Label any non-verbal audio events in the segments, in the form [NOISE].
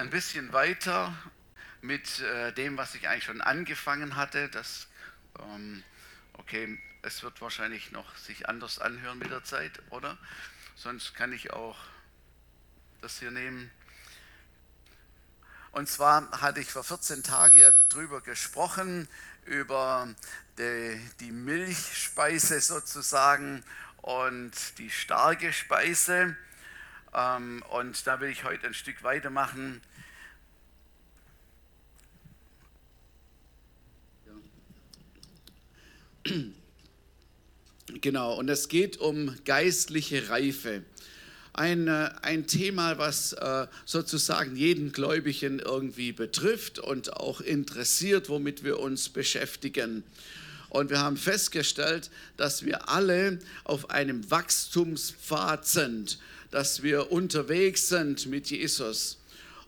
ein bisschen weiter mit äh, dem, was ich eigentlich schon angefangen hatte. Das, ähm, okay, es wird wahrscheinlich noch sich anders anhören mit der Zeit, oder? Sonst kann ich auch das hier nehmen. Und zwar hatte ich vor 14 Tagen darüber gesprochen, über die, die Milchspeise sozusagen und die starke Speise. Ähm, und da will ich heute ein Stück weitermachen. [CLEARS THROAT] Genau, und es geht um geistliche Reife. Ein, äh, ein Thema, was äh, sozusagen jeden Gläubigen irgendwie betrifft und auch interessiert, womit wir uns beschäftigen. Und wir haben festgestellt, dass wir alle auf einem Wachstumspfad sind, dass wir unterwegs sind mit Jesus.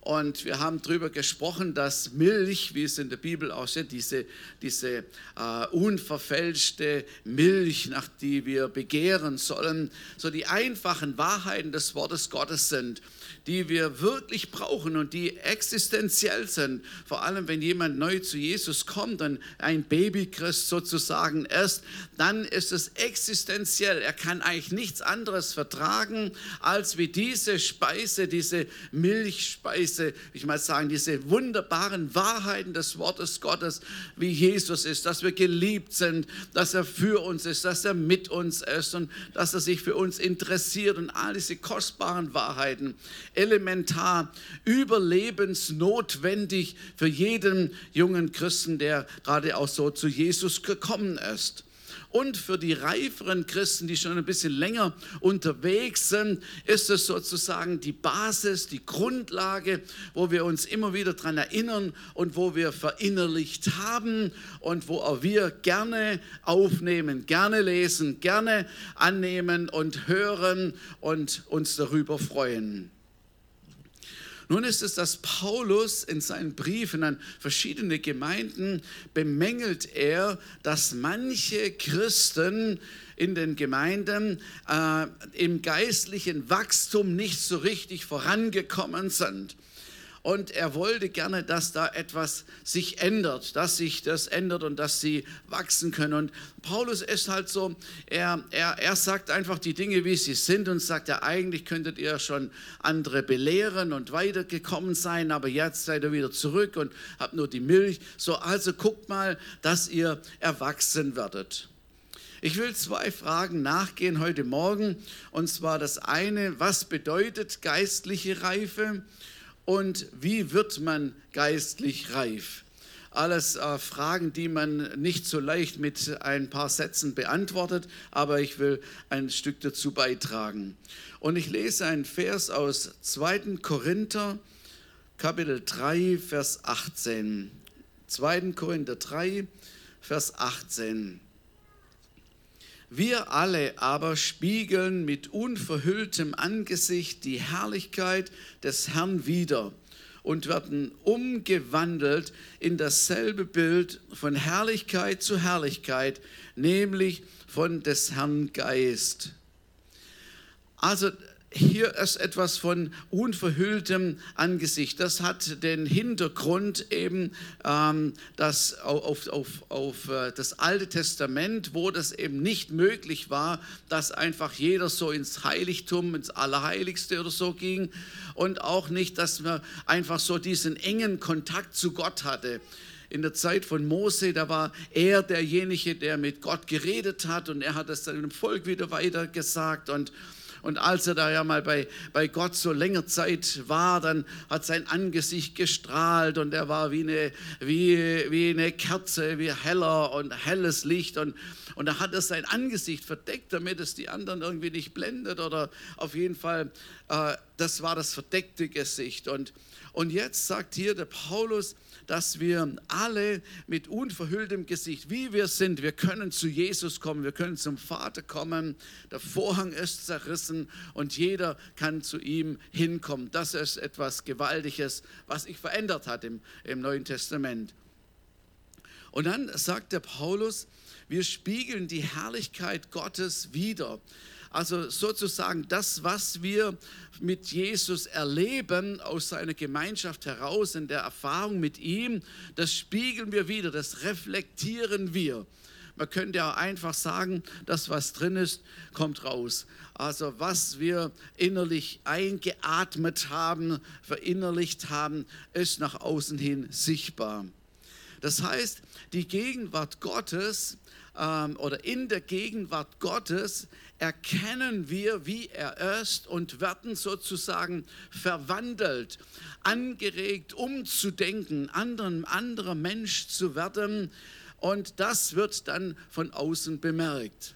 Und wir haben darüber gesprochen, dass Milch, wie es in der Bibel aussieht, diese, diese äh, unverfälschte Milch, nach die wir begehren sollen, so die einfachen Wahrheiten des Wortes Gottes sind die wir wirklich brauchen und die existenziell sind. Vor allem, wenn jemand neu zu Jesus kommt und ein Babychrist sozusagen ist, dann ist es existenziell. Er kann eigentlich nichts anderes vertragen, als wie diese Speise, diese Milchspeise, ich mal sagen, diese wunderbaren Wahrheiten des Wortes Gottes, wie Jesus ist, dass wir geliebt sind, dass er für uns ist, dass er mit uns ist und dass er sich für uns interessiert und all diese kostbaren Wahrheiten elementar, überlebensnotwendig für jeden jungen Christen, der gerade auch so zu Jesus gekommen ist. Und für die reiferen Christen, die schon ein bisschen länger unterwegs sind, ist es sozusagen die Basis, die Grundlage, wo wir uns immer wieder daran erinnern und wo wir verinnerlicht haben und wo auch wir gerne aufnehmen, gerne lesen, gerne annehmen und hören und uns darüber freuen. Nun ist es, dass Paulus in seinen Briefen an verschiedene Gemeinden bemängelt er, dass manche Christen in den Gemeinden äh, im geistlichen Wachstum nicht so richtig vorangekommen sind. Und er wollte gerne, dass da etwas sich ändert, dass sich das ändert und dass sie wachsen können. Und Paulus ist halt so, er, er, er sagt einfach die Dinge, wie sie sind und sagt, ja, eigentlich könntet ihr schon andere belehren und weitergekommen sein, aber jetzt seid ihr wieder zurück und habt nur die Milch. So, also guckt mal, dass ihr erwachsen werdet. Ich will zwei Fragen nachgehen heute Morgen. Und zwar das eine, was bedeutet geistliche Reife? Und wie wird man geistlich reif? Alles äh, Fragen, die man nicht so leicht mit ein paar Sätzen beantwortet, aber ich will ein Stück dazu beitragen. Und ich lese einen Vers aus 2. Korinther, Kapitel 3, Vers 18. 2. Korinther 3, Vers 18. Wir alle aber spiegeln mit unverhülltem Angesicht die Herrlichkeit des Herrn wider und werden umgewandelt in dasselbe Bild von Herrlichkeit zu Herrlichkeit, nämlich von des Herrn Geist. Also hier ist etwas von unverhülltem Angesicht. Das hat den Hintergrund eben ähm, das auf, auf, auf äh, das Alte Testament, wo das eben nicht möglich war, dass einfach jeder so ins Heiligtum, ins Allerheiligste oder so ging und auch nicht, dass man einfach so diesen engen Kontakt zu Gott hatte in der Zeit von Mose, da war er derjenige, der mit Gott geredet hat und er hat es dann dem Volk wieder weitergesagt und und als er da ja mal bei, bei Gott so länger Zeit war, dann hat sein Angesicht gestrahlt und er war wie eine, wie, wie eine Kerze, wie heller und helles Licht. Und, und da hat er sein Angesicht verdeckt, damit es die anderen irgendwie nicht blendet oder auf jeden Fall, äh, das war das verdeckte Gesicht. Und, und jetzt sagt hier der Paulus, dass wir alle mit unverhülltem Gesicht, wie wir sind, wir können zu Jesus kommen, wir können zum Vater kommen. Der Vorhang ist zerrissen und jeder kann zu ihm hinkommen. Das ist etwas Gewaltiges, was sich verändert hat im, im Neuen Testament. Und dann sagt der Paulus, wir spiegeln die Herrlichkeit Gottes wider. Also sozusagen das, was wir mit Jesus erleben, aus seiner Gemeinschaft heraus, in der Erfahrung mit ihm, das spiegeln wir wieder, das reflektieren wir. Man könnte ja einfach sagen, das, was drin ist, kommt raus. Also was wir innerlich eingeatmet haben, verinnerlicht haben, ist nach außen hin sichtbar. Das heißt, die Gegenwart Gottes ähm, oder in der Gegenwart Gottes erkennen wir, wie er ist und werden sozusagen verwandelt, angeregt, umzudenken, anderen, anderer Mensch zu werden. Und das wird dann von außen bemerkt.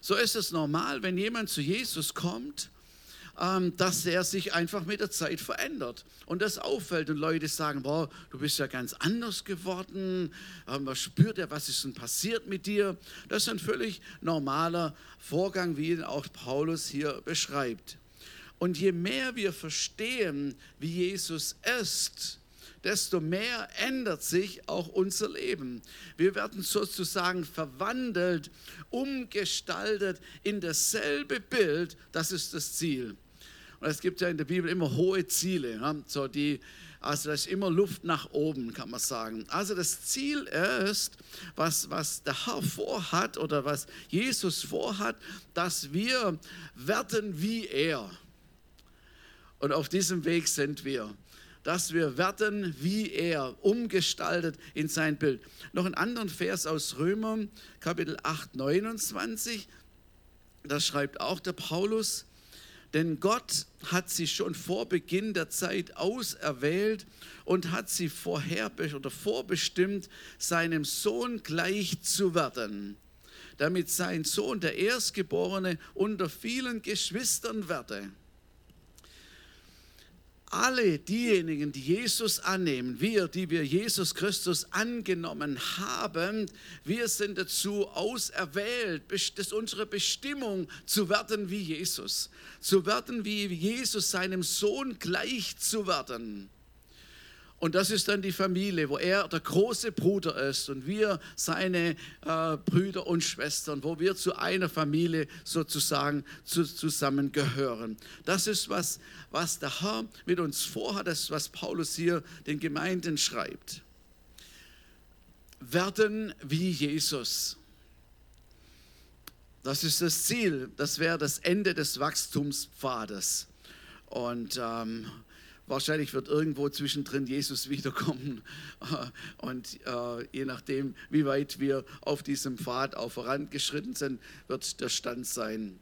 So ist es normal, wenn jemand zu Jesus kommt, dass er sich einfach mit der Zeit verändert und das auffällt und Leute sagen, boah, du bist ja ganz anders geworden, ähm, man spürt ja, was ist denn passiert mit dir. Das ist ein völlig normaler Vorgang, wie ihn auch Paulus hier beschreibt. Und je mehr wir verstehen, wie Jesus ist, desto mehr ändert sich auch unser Leben. Wir werden sozusagen verwandelt, umgestaltet in dasselbe Bild, das ist das Ziel. Und es gibt ja in der Bibel immer hohe Ziele. Ja? So die, also da ist immer Luft nach oben, kann man sagen. Also das Ziel ist, was, was der Herr vorhat oder was Jesus vorhat, dass wir werden wie er. Und auf diesem Weg sind wir dass wir werden wie er, umgestaltet in sein Bild. Noch einen anderen Vers aus Römer, Kapitel 8, 29, da schreibt auch der Paulus, denn Gott hat sie schon vor Beginn der Zeit auserwählt und hat sie vorher oder vorbestimmt, seinem Sohn gleich zu werden, damit sein Sohn der Erstgeborene unter vielen Geschwistern werde alle diejenigen, die Jesus annehmen, wir, die wir Jesus Christus angenommen haben, wir sind dazu auserwählt, das ist unsere Bestimmung, zu werden wie Jesus, zu werden wie Jesus, seinem Sohn gleich zu werden. Und das ist dann die Familie, wo er der große Bruder ist und wir seine äh, Brüder und Schwestern, wo wir zu einer Familie sozusagen zu, zusammengehören. Das ist, was, was der Herr mit uns vorhat, das ist, was Paulus hier den Gemeinden schreibt. Werden wie Jesus. Das ist das Ziel, das wäre das Ende des Wachstumspfades. Und ähm, Wahrscheinlich wird irgendwo zwischendrin Jesus wiederkommen. [LAUGHS] Und äh, je nachdem, wie weit wir auf diesem Pfad auch vorangeschritten sind, wird der Stand sein.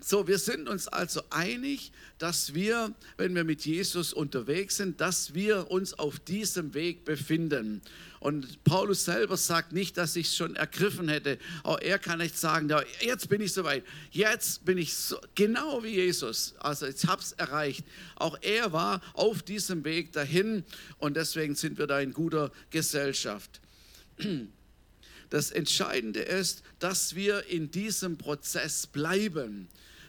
So, wir sind uns also einig, dass wir, wenn wir mit Jesus unterwegs sind, dass wir uns auf diesem Weg befinden. Und Paulus selber sagt nicht, dass ich es schon ergriffen hätte. Auch er kann nicht sagen, jetzt bin ich soweit. Jetzt bin ich so, genau wie Jesus. Also jetzt habe es erreicht. Auch er war auf diesem Weg dahin und deswegen sind wir da in guter Gesellschaft. Das Entscheidende ist, dass wir in diesem Prozess bleiben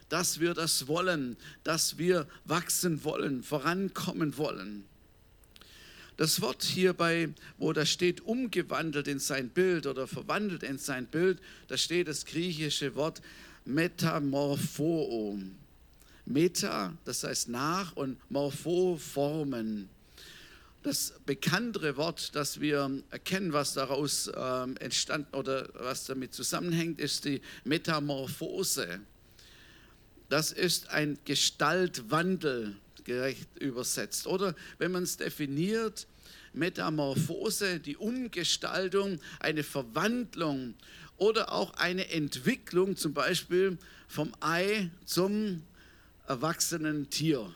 dass wir das wollen, dass wir wachsen wollen, vorankommen wollen. Das Wort hierbei, wo da steht, umgewandelt in sein Bild oder verwandelt in sein Bild, da steht das griechische Wort metamorpho. Meta, das heißt nach und morpho formen. Das bekanntere Wort, das wir erkennen, was daraus äh, entstanden oder was damit zusammenhängt, ist die Metamorphose. Das ist ein Gestaltwandel, gerecht übersetzt. Oder wenn man es definiert, Metamorphose, die Umgestaltung, eine Verwandlung oder auch eine Entwicklung, zum Beispiel vom Ei zum erwachsenen Tier.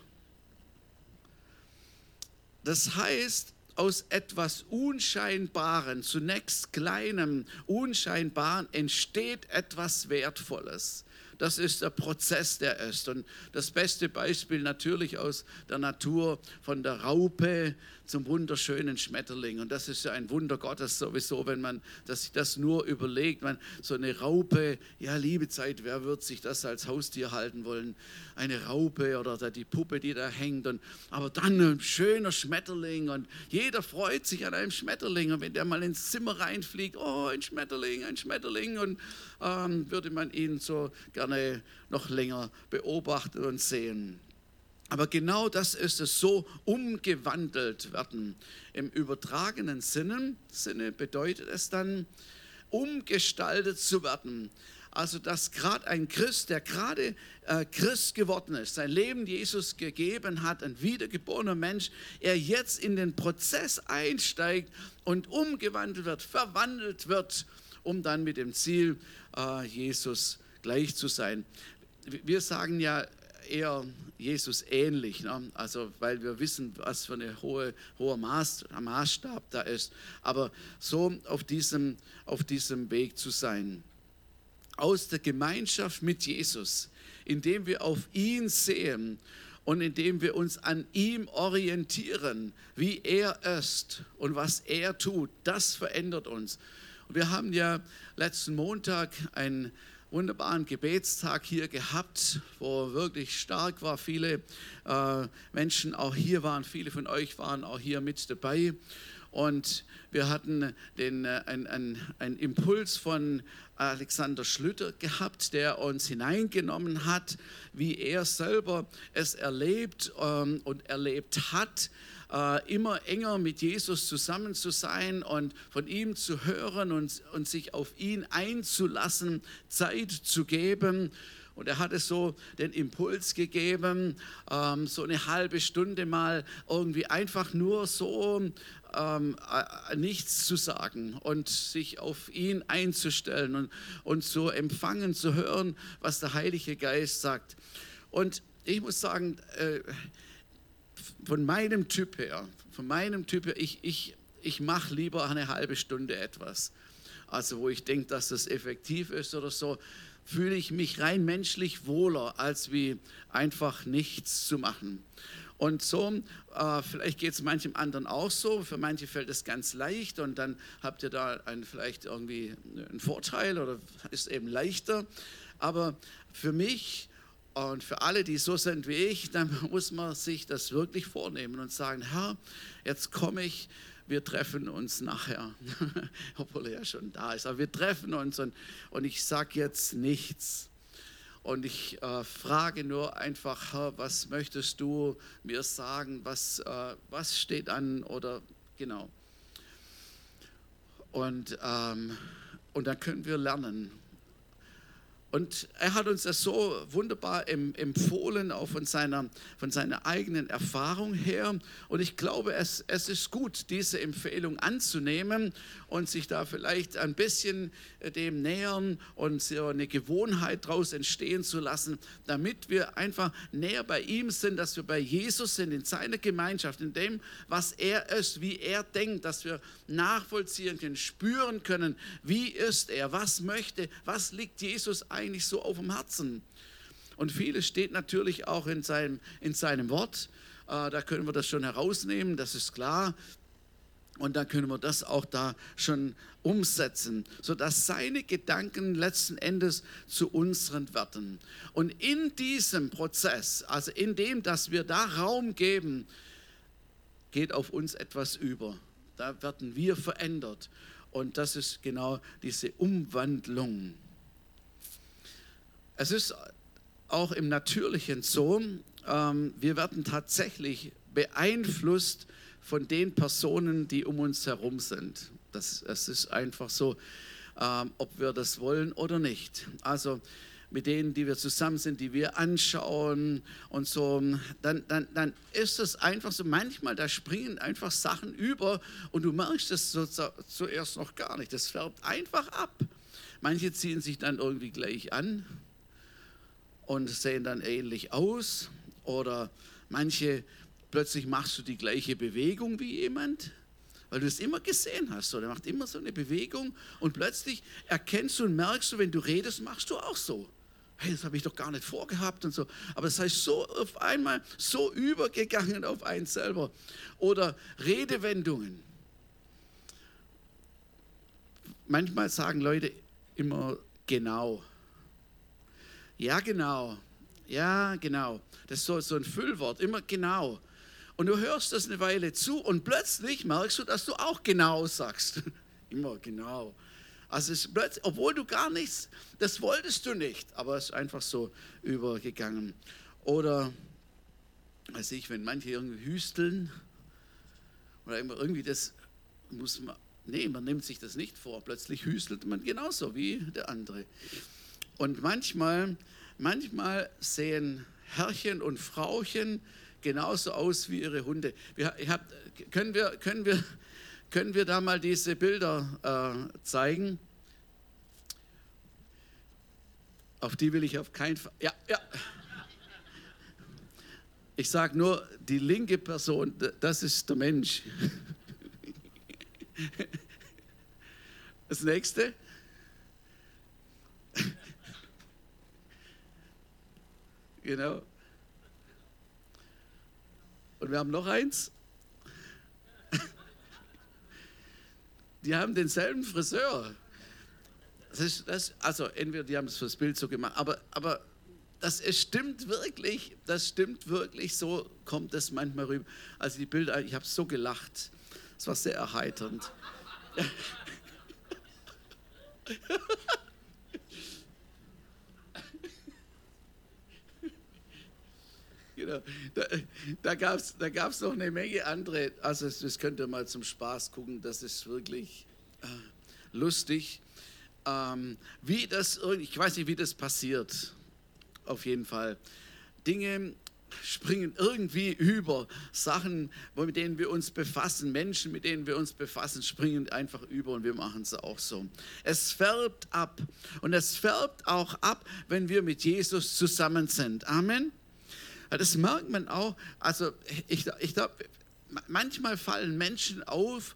Das heißt, aus etwas Unscheinbaren, zunächst kleinem, Unscheinbaren, entsteht etwas Wertvolles das ist der Prozess, der ist. Und das beste Beispiel natürlich aus der Natur von der Raupe zum wunderschönen Schmetterling. Und das ist ja ein Wunder Gottes sowieso, wenn man dass sich das nur überlegt. Man, so eine Raupe, ja, liebe Zeit, wer wird sich das als Haustier halten wollen? Eine Raupe oder die Puppe, die da hängt. Und, aber dann ein schöner Schmetterling und jeder freut sich an einem Schmetterling. Und wenn der mal ins Zimmer reinfliegt, oh, ein Schmetterling, ein Schmetterling. Und ähm, würde man ihn so gerne noch länger beobachten und sehen. Aber genau das ist es, so umgewandelt werden. Im übertragenen Sinne, Sinne bedeutet es dann, umgestaltet zu werden. Also, dass gerade ein Christ, der gerade äh, Christ geworden ist, sein Leben Jesus gegeben hat, ein wiedergeborener Mensch, er jetzt in den Prozess einsteigt und umgewandelt wird, verwandelt wird, um dann mit dem Ziel, äh, Jesus gleich zu sein. Wir sagen ja eher Jesus ähnlich, ne? also weil wir wissen, was für ein hohe, hoher Maß, Maßstab da ist. Aber so auf diesem, auf diesem Weg zu sein. Aus der Gemeinschaft mit Jesus, indem wir auf ihn sehen und indem wir uns an ihm orientieren, wie er ist und was er tut, das verändert uns. Und wir haben ja letzten Montag ein wunderbaren Gebetstag hier gehabt, wo wirklich stark war. Viele äh, Menschen auch hier waren, viele von euch waren auch hier mit dabei. Und wir hatten den, äh, ein, ein, ein Impuls von Alexander Schlüter gehabt, der uns hineingenommen hat, wie er selber es erlebt ähm, und erlebt hat, äh, immer enger mit Jesus zusammen zu sein und von ihm zu hören und, und sich auf ihn einzulassen, Zeit zu geben. Und er hatte so den Impuls gegeben, ähm, so eine halbe Stunde mal irgendwie einfach nur so ähm, äh, nichts zu sagen und sich auf ihn einzustellen und, und zu empfangen, zu hören, was der Heilige Geist sagt. Und ich muss sagen, äh, von meinem Typ her, von meinem Typ her, ich, ich, ich mache lieber eine halbe Stunde etwas. Also wo ich denke, dass das effektiv ist oder so, fühle ich mich rein menschlich wohler, als wie einfach nichts zu machen. Und so, äh, vielleicht geht es manchem anderen auch so, für manche fällt es ganz leicht und dann habt ihr da ein, vielleicht irgendwie einen Vorteil oder ist eben leichter. Aber für mich und für alle, die so sind wie ich, [LAUGHS] dann muss man sich das wirklich vornehmen und sagen, Herr, jetzt komme ich, wir treffen uns nachher, [LAUGHS] obwohl er ja schon da ist, aber wir treffen uns und, und ich sage jetzt nichts. Und ich äh, frage nur einfach, was möchtest du mir sagen, was, äh, was steht an oder genau. Und, ähm, und dann können wir lernen und er hat uns das so wunderbar empfohlen, auch von seiner, von seiner eigenen Erfahrung her. Und ich glaube, es, es ist gut, diese Empfehlung anzunehmen und sich da vielleicht ein bisschen äh, dem nähern und so eine Gewohnheit daraus entstehen zu lassen, damit wir einfach näher bei ihm sind, dass wir bei Jesus sind, in seiner Gemeinschaft, in dem, was er ist, wie er denkt, dass wir nachvollziehen können, spüren können, wie ist er, was möchte, was liegt Jesus eigentlich so auf dem Herzen? Und vieles steht natürlich auch in seinem, in seinem Wort. Äh, da können wir das schon herausnehmen, das ist klar. Und dann können wir das auch da schon umsetzen, sodass seine Gedanken letzten Endes zu unseren werden. Und in diesem Prozess, also in dem, dass wir da Raum geben, geht auf uns etwas über. Da werden wir verändert. Und das ist genau diese Umwandlung. Es ist auch im Natürlichen so, ähm, wir werden tatsächlich beeinflusst von den Personen, die um uns herum sind. Das, das ist einfach so, ähm, ob wir das wollen oder nicht. Also mit denen, die wir zusammen sind, die wir anschauen und so, dann, dann, dann ist es einfach so, manchmal, da springen einfach Sachen über und du merkst es so, zuerst noch gar nicht. Das färbt einfach ab. Manche ziehen sich dann irgendwie gleich an, und sehen dann ähnlich aus. Oder manche, plötzlich machst du die gleiche Bewegung wie jemand, weil du es immer gesehen hast. So, der macht immer so eine Bewegung und plötzlich erkennst du und merkst du, wenn du redest, machst du auch so. hey, das habe ich doch gar nicht vorgehabt und so. Aber es heißt so auf einmal so übergegangen auf einen selber. Oder Redewendungen. Manchmal sagen Leute immer genau. Ja, genau. Ja, genau. Das ist so, so ein Füllwort, immer genau. Und du hörst das eine Weile zu und plötzlich merkst du, dass du auch genau sagst. [LAUGHS] immer genau. Also es obwohl du gar nichts, das wolltest du nicht, aber es ist einfach so übergegangen. Oder, weiß ich, wenn manche irgendwie hüsteln oder irgendwie das muss man, nee, man nimmt sich das nicht vor, plötzlich hüstelt man genauso wie der andere. Und manchmal, manchmal sehen Herrchen und Frauchen genauso aus wie ihre Hunde. Wir, habt, können, wir, können wir können wir da mal diese Bilder äh, zeigen? Auf die will ich auf keinen Fall. Ja, ja. Ich sage nur, die linke Person, das ist der Mensch. [LAUGHS] Das nächste. [LAUGHS] Genau. Und wir haben noch eins. [LAUGHS] die haben denselben Friseur. Das ist, das, also entweder die haben es fürs Bild so gemacht, aber, aber das es stimmt wirklich, das stimmt wirklich, so kommt es manchmal rüber. Also die Bilder, ich habe so gelacht, es war sehr erheiternd. [LAUGHS] genau. Da, da gab es da gab's noch eine Menge andere. Also, das könnt ihr mal zum Spaß gucken. Das ist wirklich äh, lustig. Ähm, wie das, ich weiß nicht, wie das passiert. Auf jeden Fall. Dinge springen irgendwie über. Sachen, mit denen wir uns befassen, Menschen, mit denen wir uns befassen, springen einfach über und wir machen es auch so. Es färbt ab. Und es färbt auch ab, wenn wir mit Jesus zusammen sind. Amen. Das merkt man auch. Also ich, ich glaube, manchmal fallen Menschen auf,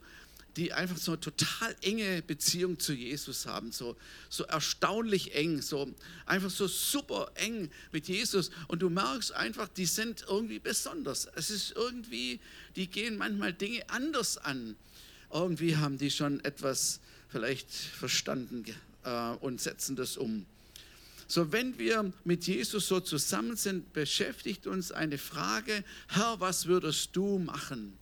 die einfach so eine total enge Beziehung zu Jesus haben, so, so erstaunlich eng, so einfach so super eng mit Jesus. Und du merkst einfach, die sind irgendwie besonders. Es ist irgendwie, die gehen manchmal Dinge anders an. Irgendwie haben die schon etwas vielleicht verstanden äh, und setzen das um. So, wenn wir mit Jesus so zusammen sind, beschäftigt uns eine Frage, Herr, was würdest du machen?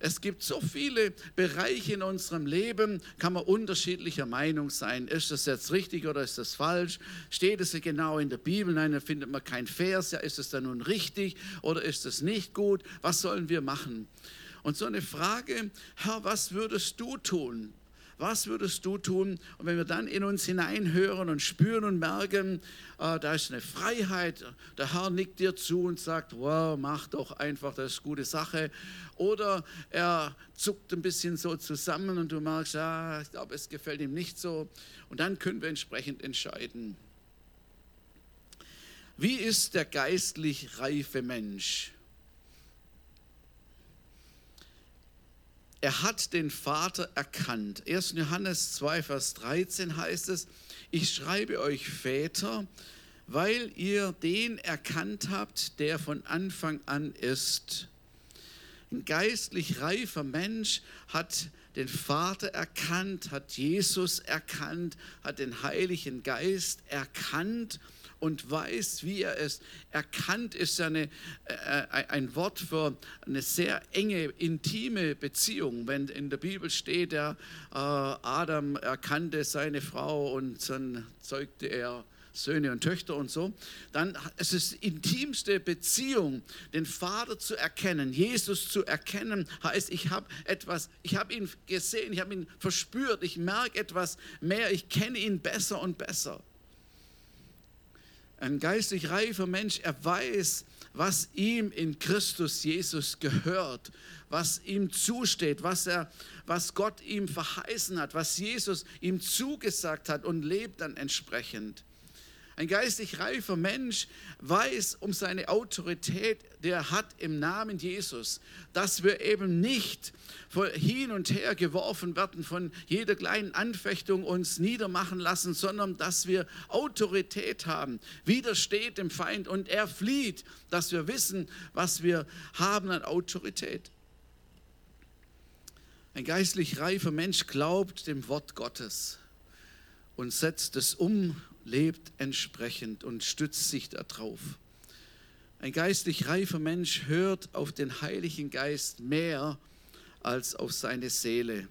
Es gibt so viele Bereiche in unserem Leben, kann man unterschiedlicher Meinung sein. Ist das jetzt richtig oder ist das falsch? Steht es genau in der Bibel? Nein, da findet man kein Vers. Ja, ist es dann nun richtig oder ist es nicht gut? Was sollen wir machen? Und so eine Frage, Herr, was würdest du tun? Was würdest du tun? Und wenn wir dann in uns hineinhören und spüren und merken, äh, da ist eine Freiheit, der Herr nickt dir zu und sagt, wow, mach doch einfach, das ist eine gute Sache. Oder er zuckt ein bisschen so zusammen und du merkst, ah, ich glaube, es gefällt ihm nicht so. Und dann können wir entsprechend entscheiden. Wie ist der geistlich reife Mensch? Er hat den Vater erkannt. 1. Johannes 2, Vers 13 heißt es, ich schreibe euch Väter, weil ihr den erkannt habt, der von Anfang an ist. Ein geistlich reifer Mensch hat den Vater erkannt, hat Jesus erkannt, hat den Heiligen Geist erkannt und weiß, wie er es erkannt, ist eine, äh, ein Wort für eine sehr enge, intime Beziehung. Wenn in der Bibel steht, der äh, Adam erkannte seine Frau und dann zeugte er Söhne und Töchter und so, dann ist es die intimste Beziehung, den Vater zu erkennen, Jesus zu erkennen, heißt, ich habe etwas, ich habe ihn gesehen, ich habe ihn verspürt, ich merke etwas mehr, ich kenne ihn besser und besser. Ein geistig reifer Mensch, er weiß, was ihm in Christus Jesus gehört, was ihm zusteht, was, er, was Gott ihm verheißen hat, was Jesus ihm zugesagt hat und lebt dann entsprechend. Ein geistlich reifer Mensch weiß um seine Autorität, der hat im Namen Jesus, dass wir eben nicht hin und her geworfen werden von jeder kleinen Anfechtung uns niedermachen lassen, sondern dass wir Autorität haben, widersteht dem Feind und er flieht, dass wir wissen, was wir haben an Autorität. Ein geistlich reifer Mensch glaubt dem Wort Gottes und setzt es um lebt entsprechend und stützt sich darauf. Ein geistlich reifer Mensch hört auf den Heiligen Geist mehr als auf seine Seele.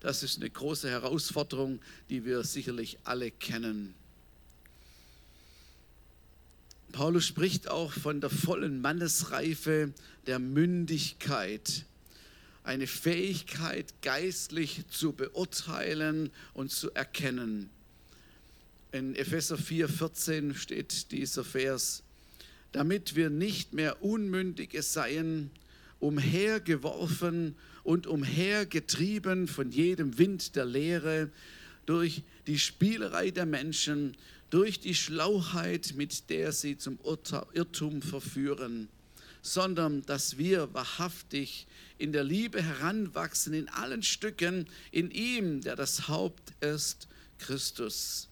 Das ist eine große Herausforderung, die wir sicherlich alle kennen. Paulus spricht auch von der vollen Mannesreife, der Mündigkeit, eine Fähigkeit, geistlich zu beurteilen und zu erkennen. In Epheser 4,14 steht dieser Vers, damit wir nicht mehr Unmündige seien, umhergeworfen und umhergetrieben von jedem Wind der Lehre, durch die Spielerei der Menschen, durch die Schlauheit, mit der sie zum Irrtum verführen, sondern dass wir wahrhaftig in der Liebe heranwachsen in allen Stücken, in ihm, der das Haupt ist, Christus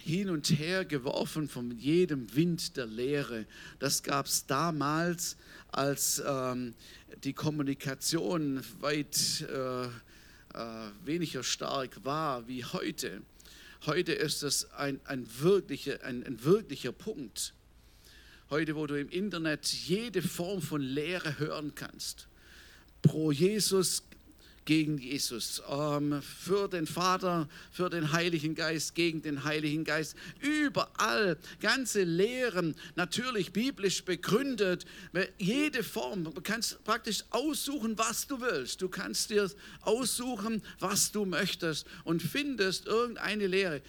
hin und her geworfen von jedem Wind der Lehre. Das gab es damals, als ähm, die Kommunikation weit äh, äh, weniger stark war wie heute. Heute ist es ein, ein, wirklicher, ein, ein wirklicher Punkt. Heute, wo du im Internet jede Form von Lehre hören kannst. Pro Jesus gegen Jesus, ähm, für den Vater, für den Heiligen Geist, gegen den Heiligen Geist. Überall ganze Lehren, natürlich biblisch begründet, jede Form. Du kannst praktisch aussuchen, was du willst. Du kannst dir aussuchen, was du möchtest und findest irgendeine Lehre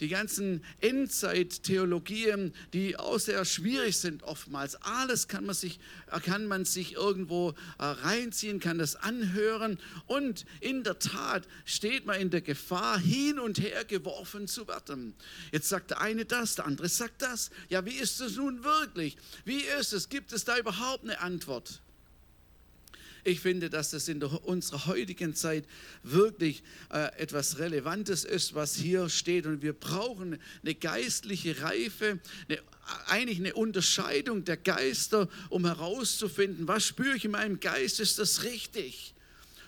die ganzen Endzeit-Theologien, die auch sehr schwierig sind oftmals. Alles kann man sich, kann man sich irgendwo äh, reinziehen, kann das anhören und in der Tat steht man in der Gefahr, hin und her geworfen zu werden. Jetzt sagt der eine das, der andere sagt das. Ja, wie ist es nun wirklich? Wie ist es? Gibt es da überhaupt eine Antwort? Ich finde, dass das in unserer heutigen Zeit wirklich äh, etwas Relevantes ist, was hier steht. Und wir brauchen eine geistliche Reife, eine, eigentlich eine Unterscheidung der Geister, um herauszufinden, was spüre ich in meinem Geist, ist das richtig?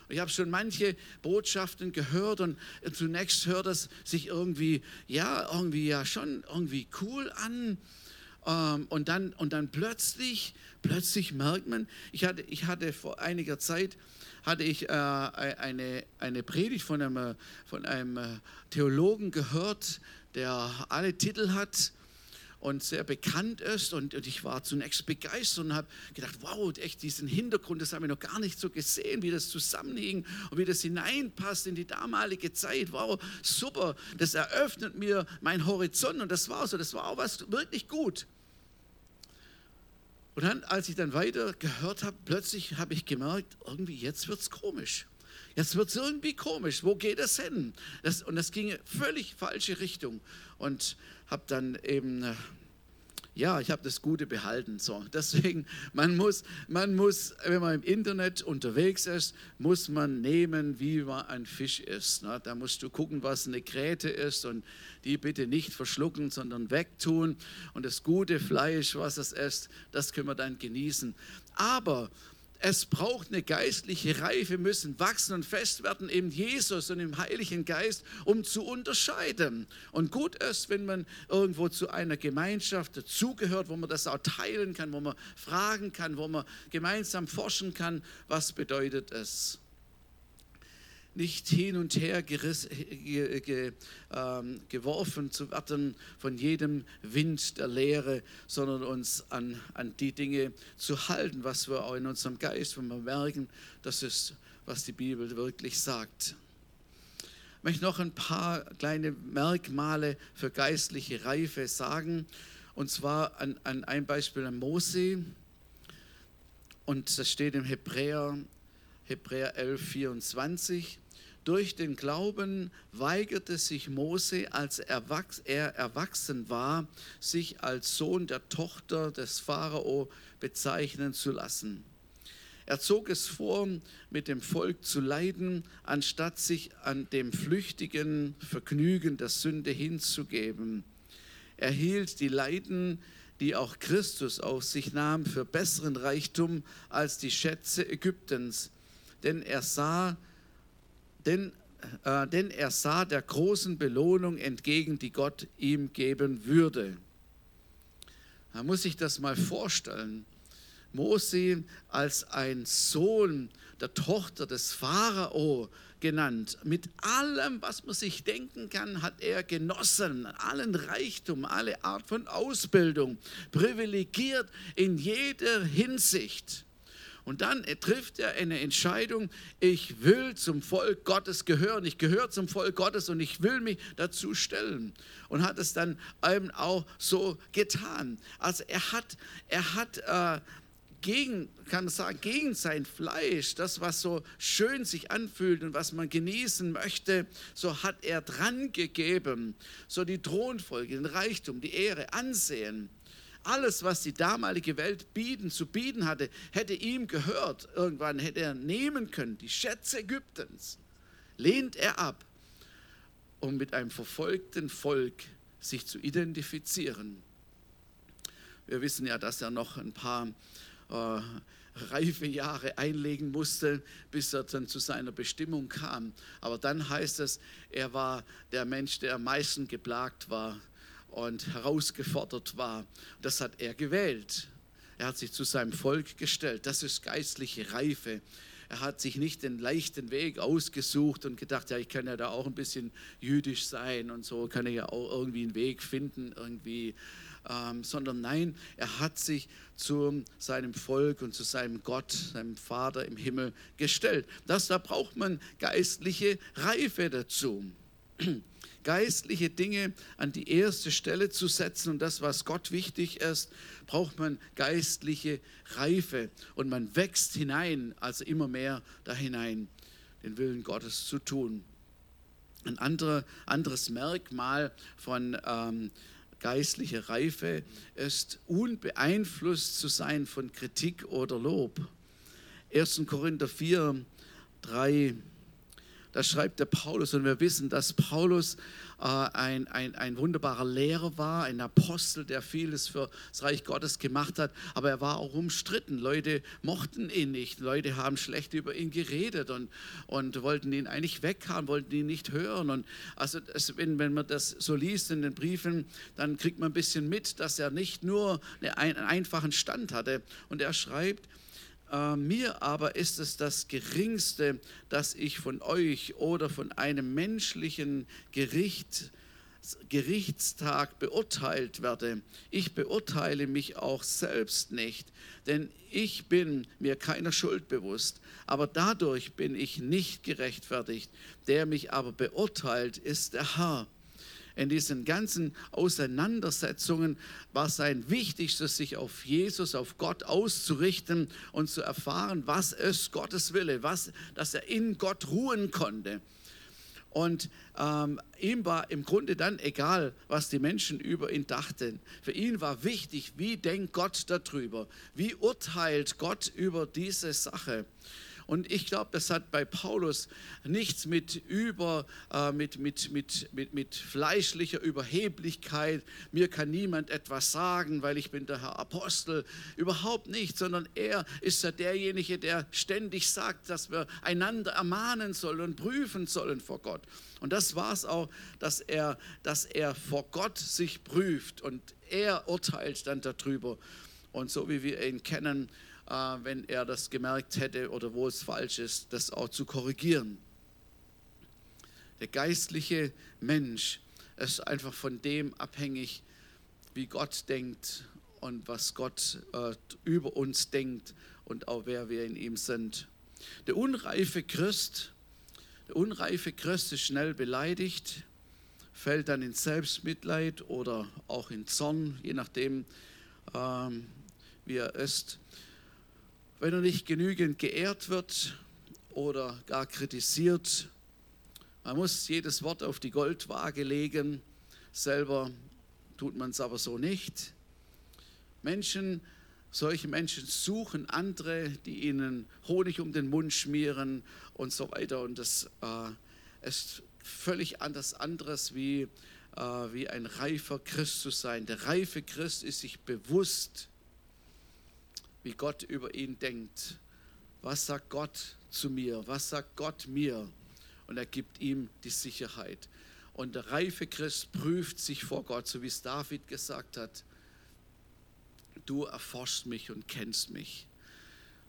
Ich habe schon manche Botschaften gehört und zunächst hört es sich irgendwie, ja, irgendwie ja schon irgendwie cool an. Ähm, und, dann, und dann plötzlich, plötzlich merkt man, ich hatte, ich hatte vor einiger Zeit, hatte ich äh, eine, eine Predigt von einem, von einem äh, Theologen gehört, der alle Titel hat und sehr bekannt ist. Und, und ich war zunächst begeistert und habe gedacht, wow, echt diesen Hintergrund, das habe ich noch gar nicht so gesehen, wie das zusammenhing und wie das hineinpasst in die damalige Zeit. Wow, super, das eröffnet mir meinen Horizont und das war so, das war auch was wirklich gut. Und dann, als ich dann weiter gehört habe, plötzlich habe ich gemerkt, irgendwie jetzt wird es komisch. Jetzt wird es irgendwie komisch. Wo geht es hin? Das, und das ging völlig falsche Richtung. Und habe dann eben äh, ja, ich habe das Gute behalten. So, [LAUGHS] deswegen, man muss, man muss, wenn man im Internet unterwegs ist, muss man nehmen, wie man ein Fisch isst. Ne? Da musst du gucken, was eine Kräte ist und die bitte nicht verschlucken, sondern wegtun. Und das gute Fleisch, was es ist, das können wir dann genießen. Aber es braucht eine geistliche Reife, müssen wachsen und fest werden im Jesus und im Heiligen Geist, um zu unterscheiden. Und gut ist, wenn man irgendwo zu einer Gemeinschaft dazugehört, wo man das auch teilen kann, wo man fragen kann, wo man gemeinsam forschen kann, was bedeutet es nicht hin und her geriss, ge, ge, ähm, geworfen zu werden von jedem Wind der Lehre, sondern uns an, an die Dinge zu halten, was wir auch in unserem Geist, wenn wir merken, das ist, was die Bibel wirklich sagt. Ich möchte noch ein paar kleine Merkmale für geistliche Reife sagen. Und zwar an, an ein Beispiel an Mose. Und das steht im Hebräer, Hebräer 11, 24. Durch den Glauben weigerte sich Mose, als er erwachsen war, sich als Sohn der Tochter des Pharao bezeichnen zu lassen. Er zog es vor, mit dem Volk zu leiden, anstatt sich an dem flüchtigen Vergnügen der Sünde hinzugeben. Er hielt die Leiden, die auch Christus auf sich nahm, für besseren Reichtum als die Schätze Ägyptens, denn er sah, denn, äh, denn er sah der großen Belohnung entgegen, die Gott ihm geben würde. Da muss ich das mal vorstellen. Mose als ein Sohn der Tochter des Pharao genannt. Mit allem, was man sich denken kann, hat er genossen. Allen Reichtum, alle Art von Ausbildung, privilegiert in jeder Hinsicht. Und dann trifft er eine Entscheidung, ich will zum Volk Gottes gehören, ich gehöre zum Volk Gottes und ich will mich dazu stellen. Und hat es dann eben auch so getan. Also er hat, er hat äh, gegen, kann sagen, gegen sein Fleisch, das, was so schön sich anfühlt und was man genießen möchte, so hat er dran gegeben. So die Thronfolge, den Reichtum, die Ehre, Ansehen. Alles, was die damalige Welt bieten, zu bieten hatte, hätte ihm gehört. Irgendwann hätte er nehmen können. Die Schätze Ägyptens lehnt er ab, um mit einem verfolgten Volk sich zu identifizieren. Wir wissen ja, dass er noch ein paar äh, reife Jahre einlegen musste, bis er dann zu seiner Bestimmung kam. Aber dann heißt es, er war der Mensch, der am meisten geplagt war und herausgefordert war. Das hat er gewählt. Er hat sich zu seinem Volk gestellt. Das ist geistliche Reife. Er hat sich nicht den leichten Weg ausgesucht und gedacht, ja, ich kann ja da auch ein bisschen jüdisch sein und so kann ich ja auch irgendwie einen Weg finden, irgendwie ähm, sondern nein, er hat sich zu seinem Volk und zu seinem Gott, seinem Vater im Himmel gestellt. Das, da braucht man geistliche Reife dazu. [CLEARS THROAT] Geistliche Dinge an die erste Stelle zu setzen und das, was Gott wichtig ist, braucht man geistliche Reife und man wächst hinein, also immer mehr da hinein, den Willen Gottes zu tun. Ein andere, anderes Merkmal von ähm, geistliche Reife ist, unbeeinflusst zu sein von Kritik oder Lob. 1. Korinther 4, 3 da schreibt der Paulus, und wir wissen, dass Paulus äh, ein, ein, ein wunderbarer Lehrer war, ein Apostel, der vieles für das Reich Gottes gemacht hat, aber er war auch umstritten. Leute mochten ihn nicht, Leute haben schlecht über ihn geredet und, und wollten ihn eigentlich weghaben, wollten ihn nicht hören. Und also es, wenn, wenn man das so liest in den Briefen, dann kriegt man ein bisschen mit, dass er nicht nur einen einfachen Stand hatte. Und er schreibt, äh, mir aber ist es das Geringste, dass ich von euch oder von einem menschlichen Gericht, Gerichtstag beurteilt werde. Ich beurteile mich auch selbst nicht, denn ich bin mir keiner Schuld bewusst, aber dadurch bin ich nicht gerechtfertigt. Der mich aber beurteilt, ist der Herr in diesen ganzen Auseinandersetzungen war sein Wichtigstes, sich auf Jesus, auf Gott auszurichten und zu erfahren, was ist Gottes Wille, was, dass er in Gott ruhen konnte. Und ähm, ihm war im Grunde dann egal, was die Menschen über ihn dachten. Für ihn war wichtig, wie denkt Gott darüber? Wie urteilt Gott über diese Sache? Und ich glaube, das hat bei Paulus nichts mit, über, äh, mit, mit, mit, mit, mit fleischlicher Überheblichkeit, mir kann niemand etwas sagen, weil ich bin der Herr Apostel, überhaupt nicht, sondern er ist ja derjenige, der ständig sagt, dass wir einander ermahnen sollen und prüfen sollen vor Gott. Und das war es auch, dass er, dass er vor Gott sich prüft und er urteilt dann darüber. Und so wie wir ihn kennen, wenn er das gemerkt hätte oder wo es falsch ist, das auch zu korrigieren. Der geistliche Mensch ist einfach von dem abhängig, wie Gott denkt und was Gott äh, über uns denkt und auch wer wir in ihm sind. Der unreife Christ, der unreife Christ ist schnell beleidigt, fällt dann in Selbstmitleid oder auch in Zorn, je nachdem, ähm, wie er ist wenn er nicht genügend geehrt wird oder gar kritisiert, Man muss jedes Wort auf die Goldwaage legen. Selber tut man es aber so nicht. Menschen, solche Menschen suchen andere, die ihnen Honig um den Mund schmieren und so weiter. Und das äh, ist völlig anders anderes wie, äh, wie ein reifer Christ zu sein. Der reife Christ ist sich bewusst, wie Gott über ihn denkt. Was sagt Gott zu mir? Was sagt Gott mir? Und er gibt ihm die Sicherheit. Und der reife Christ prüft sich vor Gott, so wie es David gesagt hat. Du erforschst mich und kennst mich.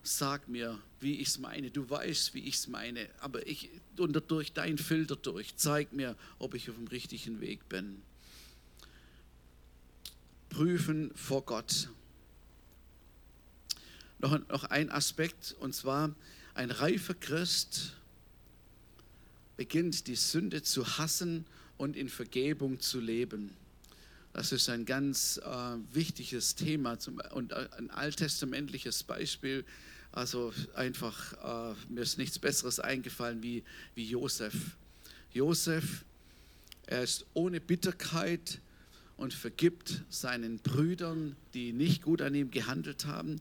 Sag mir, wie ich es meine. Du weißt, wie ich es meine. Aber ich, und durch deinen Filter durch, zeig mir, ob ich auf dem richtigen Weg bin. Prüfen vor Gott. Noch, noch ein Aspekt, und zwar ein reifer Christ beginnt die Sünde zu hassen und in Vergebung zu leben. Das ist ein ganz äh, wichtiges Thema zum, und ein alttestamentliches Beispiel. Also einfach, äh, mir ist nichts Besseres eingefallen wie, wie Josef. Josef, er ist ohne Bitterkeit und vergibt seinen Brüdern, die nicht gut an ihm gehandelt haben.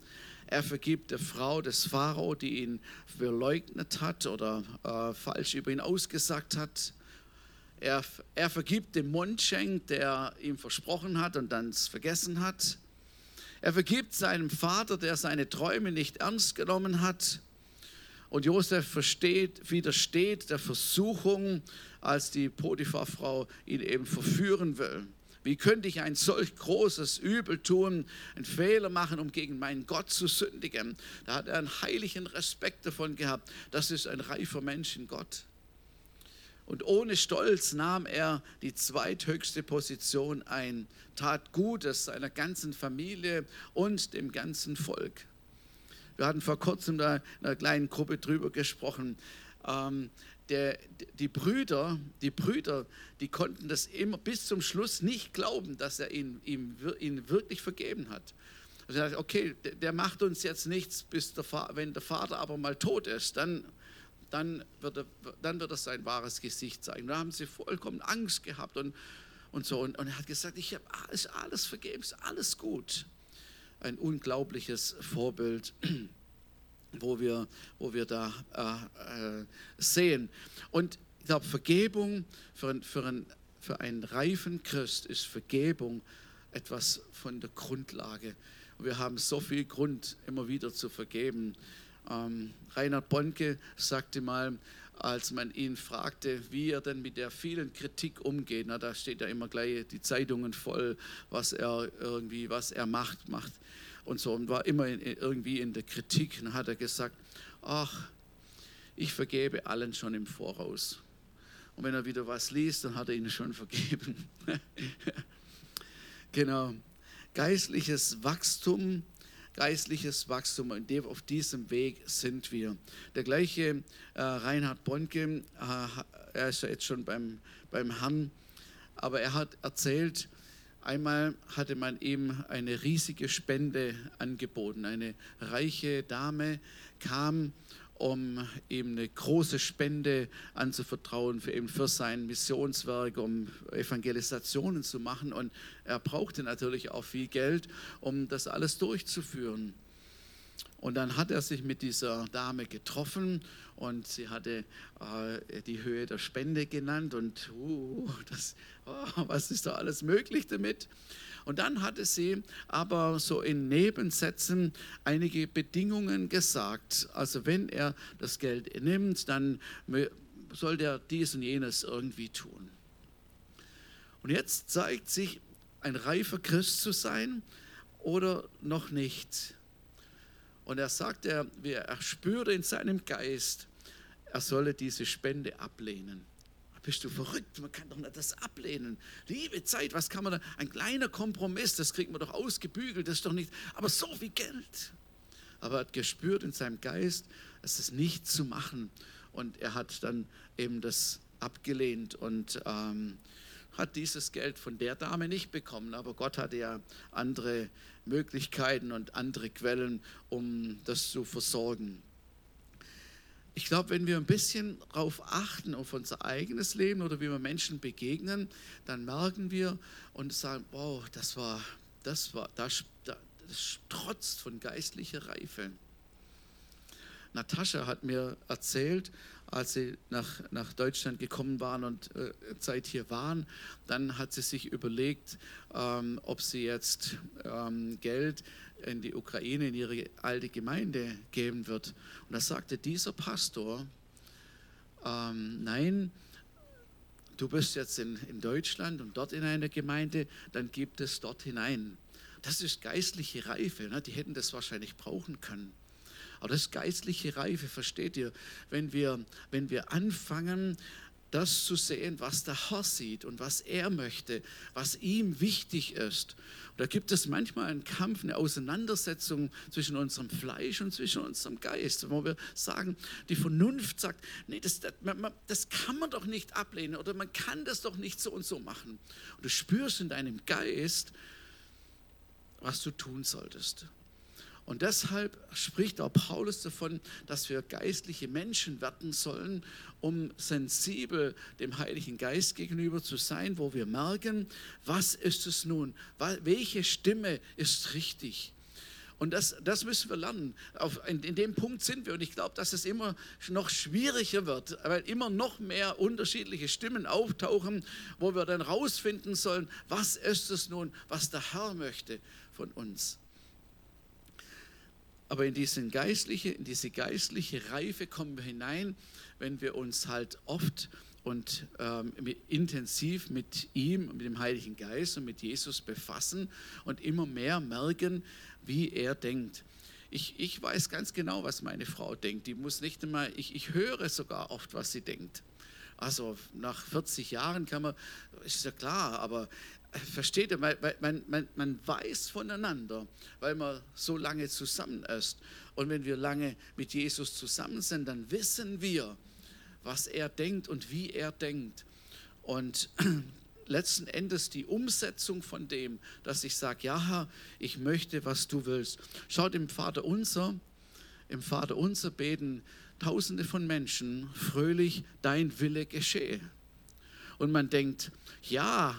Er vergibt der Frau des Pharao, die ihn verleugnet hat oder äh, falsch über ihn ausgesagt hat. Er, er vergibt dem Mundschenk, der ihm versprochen hat und dann es vergessen hat. Er vergibt seinem Vater, der seine Träume nicht ernst genommen hat. Und Josef versteht, widersteht der Versuchung, als die Potiphar-Frau ihn eben verführen will. Wie könnte ich ein solch großes Übel tun, einen Fehler machen, um gegen meinen Gott zu sündigen? Da hat er einen heiligen Respekt davon gehabt. Das ist ein reifer Mensch in Gott. Und ohne Stolz nahm er die zweithöchste Position ein, tat Gutes seiner ganzen Familie und dem ganzen Volk. Wir hatten vor kurzem da in einer kleinen Gruppe drüber gesprochen. Ähm, der, die Brüder, die Brüder, die konnten das immer bis zum Schluss nicht glauben, dass er ihn, ihm, ihn wirklich vergeben hat. Also er okay, der, der macht uns jetzt nichts, bis der, wenn der Vater aber mal tot ist, dann, dann, wird er, dann wird er sein wahres Gesicht zeigen. Da haben sie vollkommen Angst gehabt und, und so. Und, und er hat gesagt, ich habe alles, alles vergeben, ist alles gut. Ein unglaubliches Vorbild wo wir, wo wir da äh, äh, sehen. Und ich glaube, Vergebung für, für, ein, für einen reifen Christ ist Vergebung etwas von der Grundlage. Und wir haben so viel Grund, immer wieder zu vergeben. Ähm, Reinhard Bonke sagte mal, als man ihn fragte, wie er denn mit der vielen Kritik umgeht, na, da steht ja immer gleich die Zeitungen voll, was er irgendwie, was er macht, macht und so und war immer in, irgendwie in der Kritik. Und hat er gesagt, ach, ich vergebe allen schon im Voraus. Und wenn er wieder was liest, dann hat er ihnen schon vergeben. [LAUGHS] genau. Geistliches Wachstum, geistliches Wachstum, auf diesem Weg sind wir. Der gleiche äh, Reinhard Bonke, äh, er ist ja jetzt schon beim, beim Herrn, aber er hat erzählt, Einmal hatte man ihm eine riesige Spende angeboten. Eine reiche Dame kam, um ihm eine große Spende anzuvertrauen für, eben für sein Missionswerk, um Evangelisationen zu machen. Und er brauchte natürlich auch viel Geld, um das alles durchzuführen. Und dann hat er sich mit dieser Dame getroffen und sie hatte äh, die Höhe der Spende genannt und uh, das, oh, was ist da alles möglich damit? Und dann hatte sie aber so in Nebensätzen einige Bedingungen gesagt. Also wenn er das Geld nimmt, dann soll der dies und jenes irgendwie tun. Und jetzt zeigt sich ein reifer Christ zu sein oder noch nicht. Und er sagt, er, er spürte in seinem Geist, er solle diese Spende ablehnen. Bist du verrückt? Man kann doch nicht das ablehnen. Liebe Zeit, was kann man da? Ein kleiner Kompromiss, das kriegt man doch ausgebügelt, das ist doch nicht. Aber so viel Geld. Aber er hat gespürt in seinem Geist, es ist nicht zu machen. Und er hat dann eben das abgelehnt und ähm, hat dieses Geld von der Dame nicht bekommen, aber Gott hatte ja andere Möglichkeiten und andere Quellen, um das zu versorgen. ich glaube, wenn wir ein bisschen darauf achten, auf unser eigenes Leben oder wie wir Menschen begegnen, dann merken wir und sagen, wow, das war, das war, das, das strotzt von geistlicher Reife. Natascha hat mir erzählt, als sie nach, nach Deutschland gekommen waren und äh, Zeit hier waren, dann hat sie sich überlegt, ähm, ob sie jetzt ähm, Geld in die Ukraine, in ihre alte Gemeinde geben wird. Und da sagte dieser Pastor, ähm, nein, du bist jetzt in, in Deutschland und dort in einer Gemeinde, dann gibt es dort hinein. Das ist geistliche Reife, ne? die hätten das wahrscheinlich brauchen können. Aber das ist geistliche Reife, versteht ihr? Wenn wir, wenn wir anfangen, das zu sehen, was der Herr sieht und was er möchte, was ihm wichtig ist. Und da gibt es manchmal einen Kampf, eine Auseinandersetzung zwischen unserem Fleisch und zwischen unserem Geist, wo wir sagen, die Vernunft sagt, nee, das, das, das kann man doch nicht ablehnen oder man kann das doch nicht so und so machen. Und du spürst in deinem Geist, was du tun solltest. Und deshalb spricht auch Paulus davon, dass wir geistliche Menschen werden sollen, um sensibel dem Heiligen Geist gegenüber zu sein, wo wir merken, was ist es nun, welche Stimme ist richtig. Und das, das müssen wir lernen. Auf, in, in, dem Punkt sind wir. Und ich glaube, dass es immer noch schwieriger wird, weil immer noch mehr unterschiedliche Stimmen auftauchen, wo wir dann rausfinden sollen, was ist es nun, was der Herr möchte von uns. Aber in, diesen geistliche, in diese geistliche Reife kommen wir hinein, wenn wir uns halt oft und ähm, intensiv mit ihm, mit dem Heiligen Geist und mit Jesus befassen und immer mehr merken, wie er denkt. Ich, ich weiß ganz genau, was meine Frau denkt. Die muss nicht einmal, ich, ich höre sogar oft, was sie denkt. Also nach 40 Jahren kann man, ist ja klar, aber versteht ihr, man, man, man weiß voneinander, weil man so lange zusammen ist. Und wenn wir lange mit Jesus zusammen sind, dann wissen wir, was er denkt und wie er denkt. Und [CLEARS THROAT] letzten Endes die Umsetzung von dem, dass ich sage, ja, Herr, ich möchte, was du willst. Schaut im Vater unser, im Vater unser beten Tausende von Menschen fröhlich, dein Wille geschehe. Und man denkt, ja,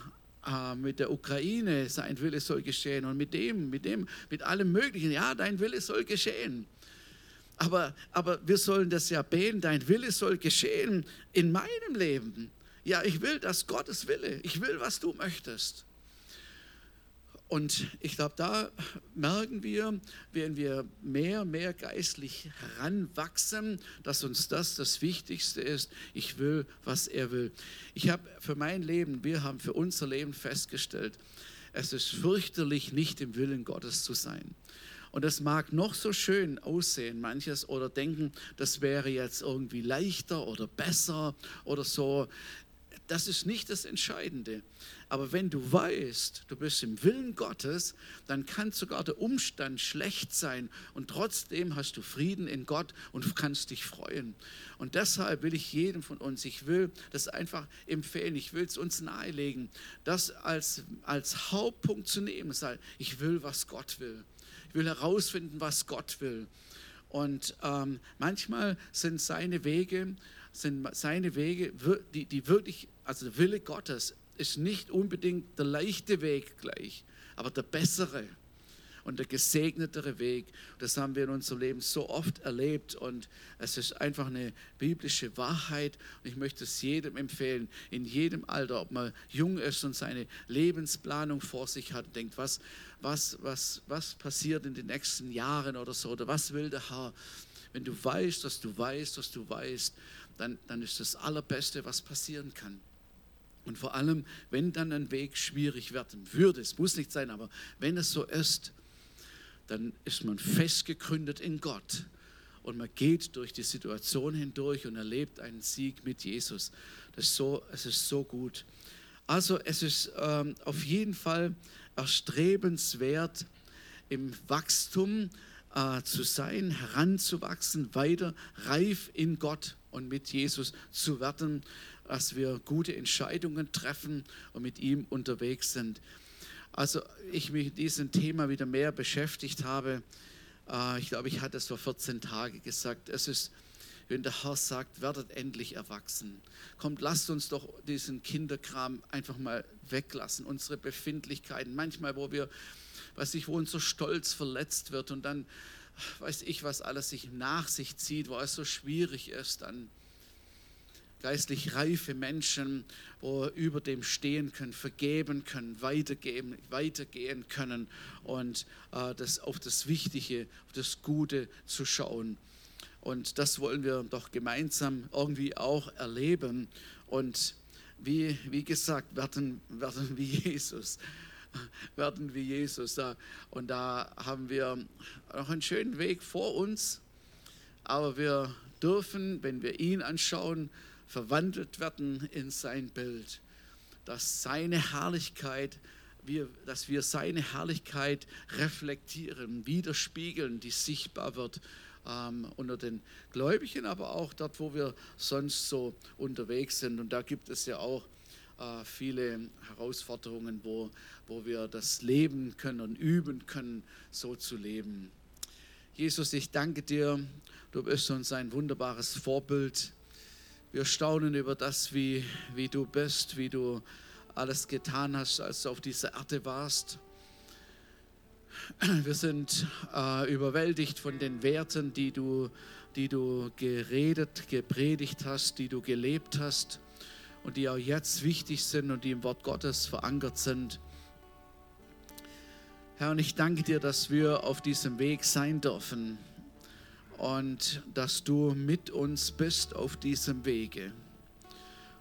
äh, mit der Ukraine, sein Wille soll geschehen und mit dem, mit dem, mit allem Möglichen, ja, dein Wille soll geschehen. Aber, aber wir sollen das ja beten, dein Wille soll geschehen in meinem Leben. Ja, ich will das Gottes Wille, ich will, was du möchtest. Und ich glaube, da merken wir, wenn wir mehr, mehr geistlich heranwachsen, dass uns das das Wichtigste ist. Ich will, was er will. Ich habe für mein Leben, wir haben für unser Leben festgestellt, es ist fürchterlich, nicht im Willen Gottes zu sein. Und das mag noch so schön aussehen, manches, oder denken, das wäre jetzt irgendwie leichter oder besser oder so. Das ist nicht das Entscheidende. Aber wenn du weißt, du bist im Willen Gottes, dann kann sogar der Umstand schlecht sein und trotzdem hast du Frieden in Gott und kannst dich freuen. Und deshalb will ich jedem von uns, ich will das einfach empfehlen, ich will es uns nahelegen, das als, als Hauptpunkt zu nehmen. Ich will, was Gott will. Ich will herausfinden, was Gott will. Und ähm, manchmal sind seine Wege, sind seine Wege, die, die wirklich, also der Wille Gottes ist nicht unbedingt der leichte Weg gleich, aber der bessere und der gesegnetere Weg. Das haben wir in unserem Leben so oft erlebt und es ist einfach eine biblische Wahrheit und ich möchte es jedem empfehlen, in jedem Alter, ob man jung ist und seine Lebensplanung vor sich hat und denkt, was, was, was, was passiert in den nächsten Jahren oder so oder was will der Herr. Wenn du weißt, dass du weißt, dass du weißt, dann, dann ist das Allerbeste, was passieren kann. Und vor allem, wenn dann ein Weg schwierig werden würde, es muss nicht sein, aber wenn es so ist, dann ist man festgegründet in Gott und man geht durch die Situation hindurch und erlebt einen Sieg mit Jesus. Das ist so, es ist so gut. Also es ist ähm, auf jeden Fall erstrebenswert, im Wachstum äh, zu sein, heranzuwachsen, weiter reif in Gott und mit Jesus zu werden dass wir gute Entscheidungen treffen und mit ihm unterwegs sind. Also ich mich mit diesem Thema wieder mehr beschäftigt habe, äh, ich glaube, ich hatte es vor 14 Tagen gesagt, es ist wenn der Herr sagt, werdet endlich erwachsen. Kommt, lasst uns doch diesen Kinderkram einfach mal weglassen, unsere Befindlichkeiten. Manchmal, wo wir, weiß ich, wo unser Stolz verletzt wird und dann, weiß ich, was alles sich nach sich zieht, wo es so schwierig ist, dann geistlich reife Menschen, wo über dem stehen können, vergeben können, weitergeben, weitergehen können und äh, das, auf das Wichtige, auf das Gute zu schauen. Und das wollen wir doch gemeinsam irgendwie auch erleben. Und wie, wie gesagt, werden, werden wie Jesus. [LAUGHS] Werden wie Jesus. Und da haben wir noch einen schönen Weg vor uns. Aber wir dürfen, wenn wir ihn anschauen, verwandelt werden in sein Bild. Dass seine Herrlichkeit, wir, dass wir seine Herrlichkeit reflektieren, widerspiegeln, die sichtbar wird ähm, unter den Gläubigen, aber auch dort, wo wir sonst so unterwegs sind. Und da gibt es ja auch viele Herausforderungen, wo, wo wir das leben können und üben können, so zu leben. Jesus, ich danke dir, du bist uns ein wunderbares Vorbild. Wir staunen über das, wie, wie du bist, wie du alles getan hast, als du auf dieser Erde warst. Wir sind äh, überwältigt von den Werten, die du, die du geredet, gepredigt hast, die du gelebt hast und die auch jetzt wichtig sind und die im Wort Gottes verankert sind. Herr, und ich danke dir, dass wir auf diesem Weg sein dürfen und dass du mit uns bist auf diesem Wege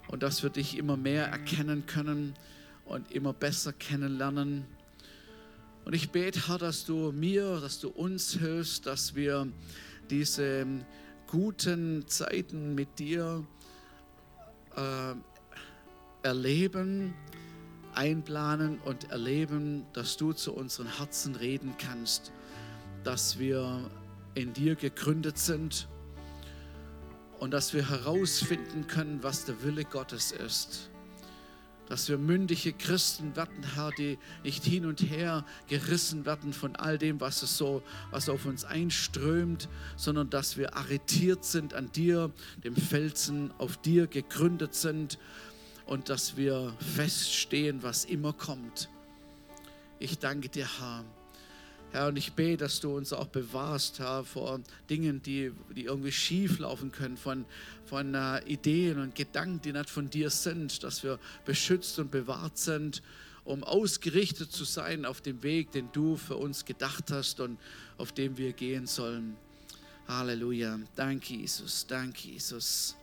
und dass wir dich immer mehr erkennen können und immer besser kennenlernen und ich bete, Herr, dass du mir, dass du uns hilfst, dass wir diese guten Zeiten mit dir äh, erleben, einplanen und erleben, dass du zu unseren Herzen reden kannst, dass wir in dir gegründet sind und dass wir herausfinden können, was der Wille Gottes ist. Dass wir mündige Christen werden, Herr, die nicht hin und her gerissen werden von all dem, was es so, was auf uns einströmt, sondern dass wir arretiert sind an dir, dem Felsen, auf dir gegründet sind und dass wir feststehen, was immer kommt. Ich danke dir, Herr Herr, und ich bete, dass du uns auch bewahrst, Herr, vor Dingen, die, die irgendwie schief laufen können, von, von uh, Ideen und Gedanken, die nicht von dir sind, dass wir beschützt und bewahrt sind, um ausgerichtet zu sein auf dem Weg, den du für uns gedacht hast und auf dem wir gehen sollen. Halleluja. Danke, Jesus. Danke, Jesus.